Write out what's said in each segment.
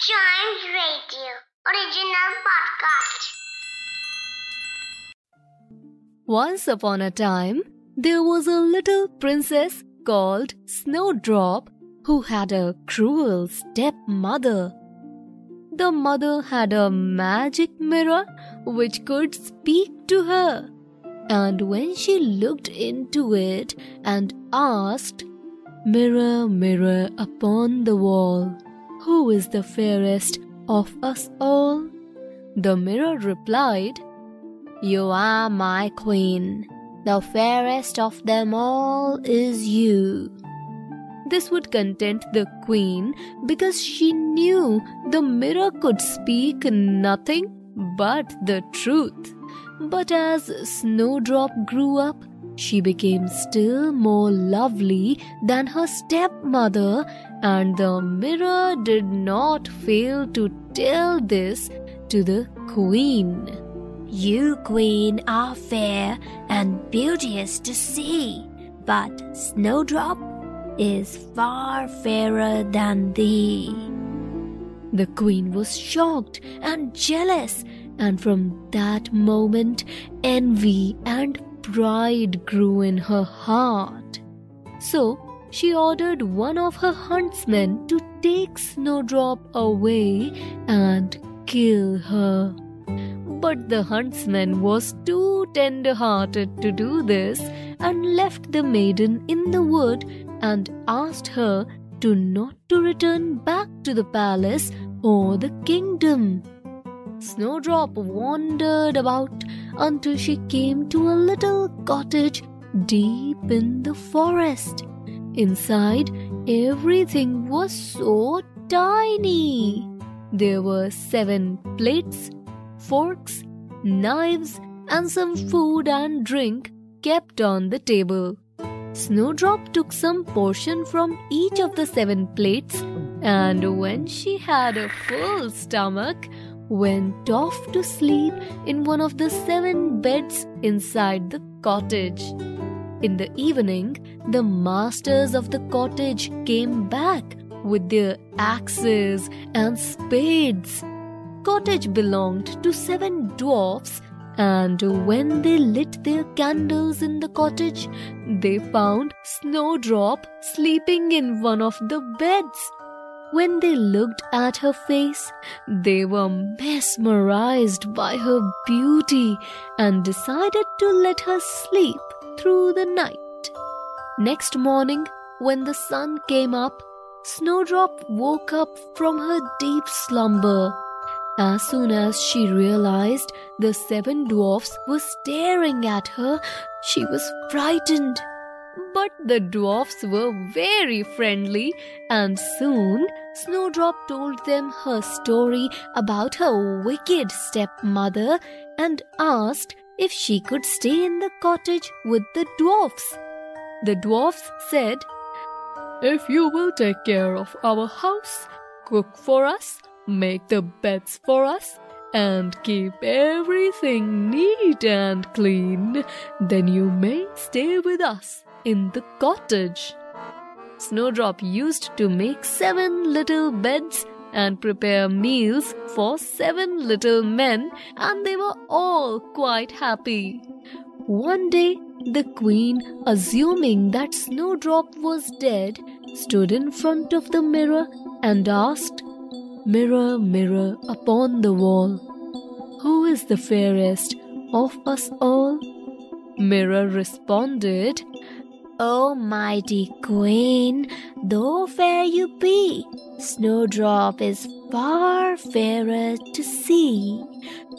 Chimes Radio original podcast. Once upon a time, there was a little princess called Snowdrop who had a cruel stepmother. The mother had a magic mirror which could speak to her. And when she looked into it and asked, Mirror, mirror upon the wall, who is the fairest of us all? The mirror replied, You are my queen. The fairest of them all is you. This would content the queen because she knew the mirror could speak nothing but the truth. But as Snowdrop grew up, she became still more lovely than her stepmother, and the mirror did not fail to tell this to the queen. You, queen, are fair and beauteous to see, but Snowdrop is far fairer than thee. The queen was shocked and jealous, and from that moment, envy and pride grew in her heart. So she ordered one of her huntsmen to take Snowdrop away and kill her. But the huntsman was too tender hearted to do this and left the maiden in the wood and asked her to not to return back to the palace or the kingdom. Snowdrop wandered about until she came to a little cottage deep in the forest. Inside, everything was so tiny. There were seven plates, forks, knives, and some food and drink kept on the table. Snowdrop took some portion from each of the seven plates, and when she had a full stomach, went off to sleep in one of the seven beds inside the cottage. In the evening, the masters of the cottage came back with their axes and spades. Cottage belonged to seven dwarfs, and when they lit their candles in the cottage, they found Snowdrop sleeping in one of the beds. When they looked at her face, they were mesmerized by her beauty and decided to let her sleep through the night. Next morning, when the sun came up, Snowdrop woke up from her deep slumber. As soon as she realized the seven dwarfs were staring at her, she was frightened. But the dwarfs were very friendly, and soon Snowdrop told them her story about her wicked stepmother and asked if she could stay in the cottage with the dwarfs. The dwarfs said, If you will take care of our house, cook for us, make the beds for us, and keep everything neat and clean, then you may stay with us in the cottage. Snowdrop used to make seven little beds and prepare meals for seven little men, and they were all quite happy. One day, the queen, assuming that Snowdrop was dead, stood in front of the mirror and asked, Mirror, mirror upon the wall, who is the fairest of us all? Mirror responded, O mighty queen, though fair you be, Snowdrop is far fairer to see.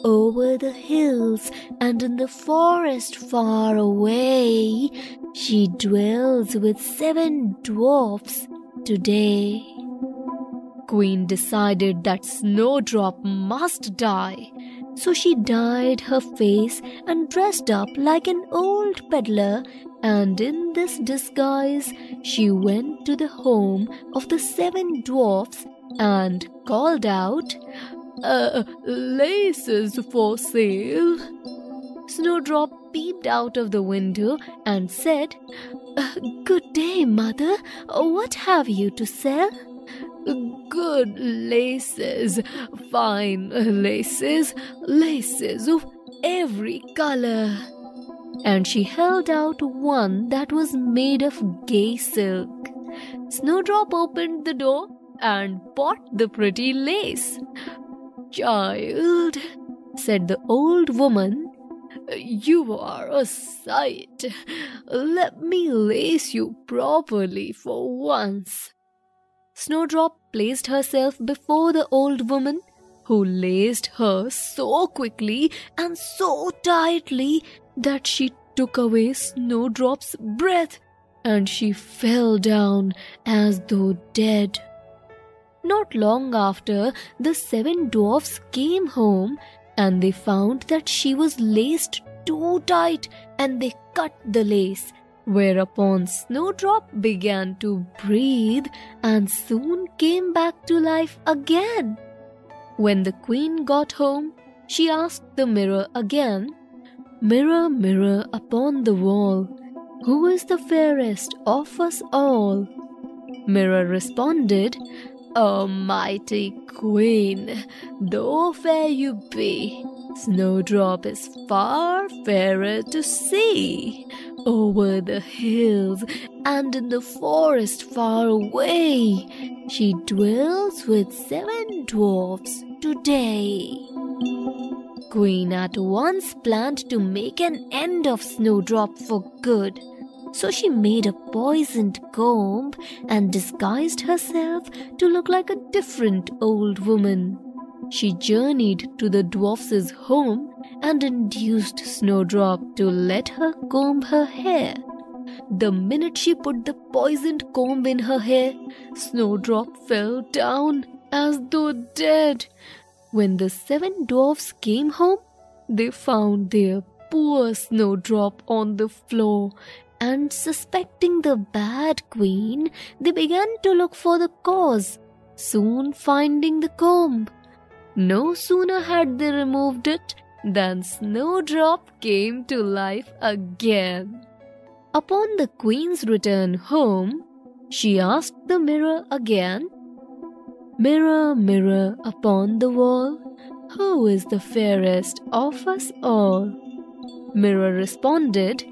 Over the hills and in the forest far away, she dwells with seven dwarfs today. Queen decided that Snowdrop must die. So she dyed her face and dressed up like an old peddler, and in this disguise she went to the home of the seven dwarfs and called out, uh, Laces for sale. Snowdrop peeped out of the window and said, "Uh, Good day, mother. What have you to sell? good laces, fine laces, laces of every color. And she held out one that was made of gay silk. Snowdrop opened the door and bought the pretty lace. Child, said the old woman, you are a sight. Let me lace you properly for once. Snowdrop placed herself before the old woman, who laced her so quickly and so tightly that she took away Snowdrop's breath and she fell down as though dead. Not long after, the seven dwarfs came home and they found that she was laced too tight and they cut the lace. Whereupon Snowdrop began to breathe and soon came back to life again. When the queen got home, she asked the mirror again, Mirror, mirror upon the wall, who is the fairest of us all? Mirror responded, O mighty queen, though fair you be, Snowdrop is far fairer to see. Over the hills and in the forest far away, she dwells with seven dwarfs today. Queen at once planned to make an end of Snowdrop for good. So she made a poisoned comb and disguised herself to look like a different old woman. She journeyed to the dwarf's home and induced Snowdrop to let her comb her hair. The minute she put the poisoned comb in her hair, Snowdrop fell down as though dead. When the seven dwarfs came home, they found their poor Snowdrop on the floor and suspecting the bad queen, they began to look for the cause, soon finding the comb. No sooner had they removed it than Snowdrop came to life again. Upon the queen's return home, she asked the mirror again, Mirror, mirror upon the wall, who is the fairest of us all? Mirror responded,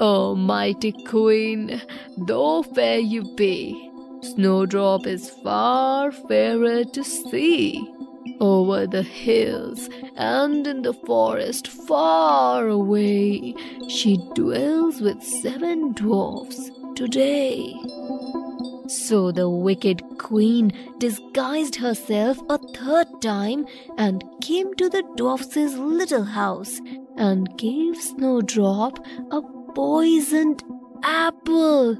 O mighty queen, though fair you be, Snowdrop is far fairer to see. Over the hills and in the forest far away, she dwells with seven dwarfs today. So the wicked queen disguised herself a third time and came to the dwarf's little house and gave Snowdrop a poisoned apple.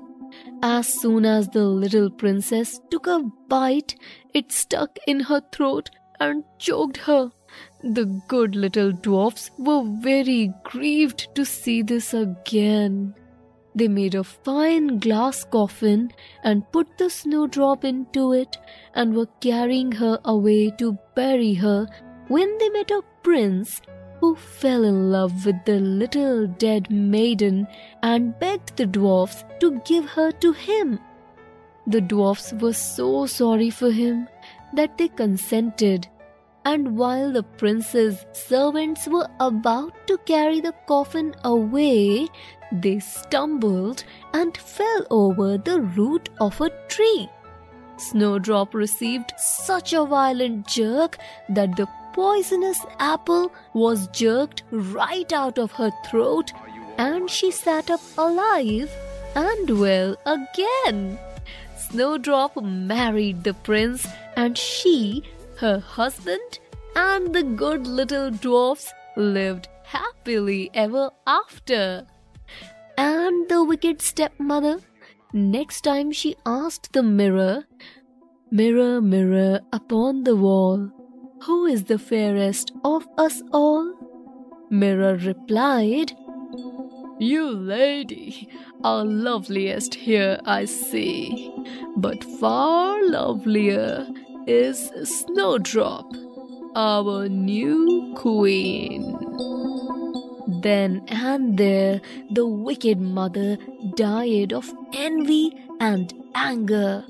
As soon as the little princess took a bite, it stuck in her throat and choked her. The good little dwarfs were very grieved to see this again. They made a fine glass coffin and put the snowdrop into it and were carrying her away to bury her when they met a prince who fell in love with the little dead maiden and begged the dwarfs to give her to him. The dwarfs were so sorry for him that they consented, and while the prince's servants were about to carry the coffin away, they stumbled and fell over the root of a tree. Snowdrop received such a violent jerk that the poisonous apple was jerked right out of her throat and she sat up alive and well again. Snowdrop married the prince and she, her husband, and the good little dwarfs lived happily ever after. And the wicked stepmother, next time she asked the mirror, Mirror, mirror upon the wall, who is the fairest of us all? Mirror replied, You lady are loveliest here, I see, but far lovelier is Snowdrop, our new queen. Then and there, the wicked mother died of envy and anger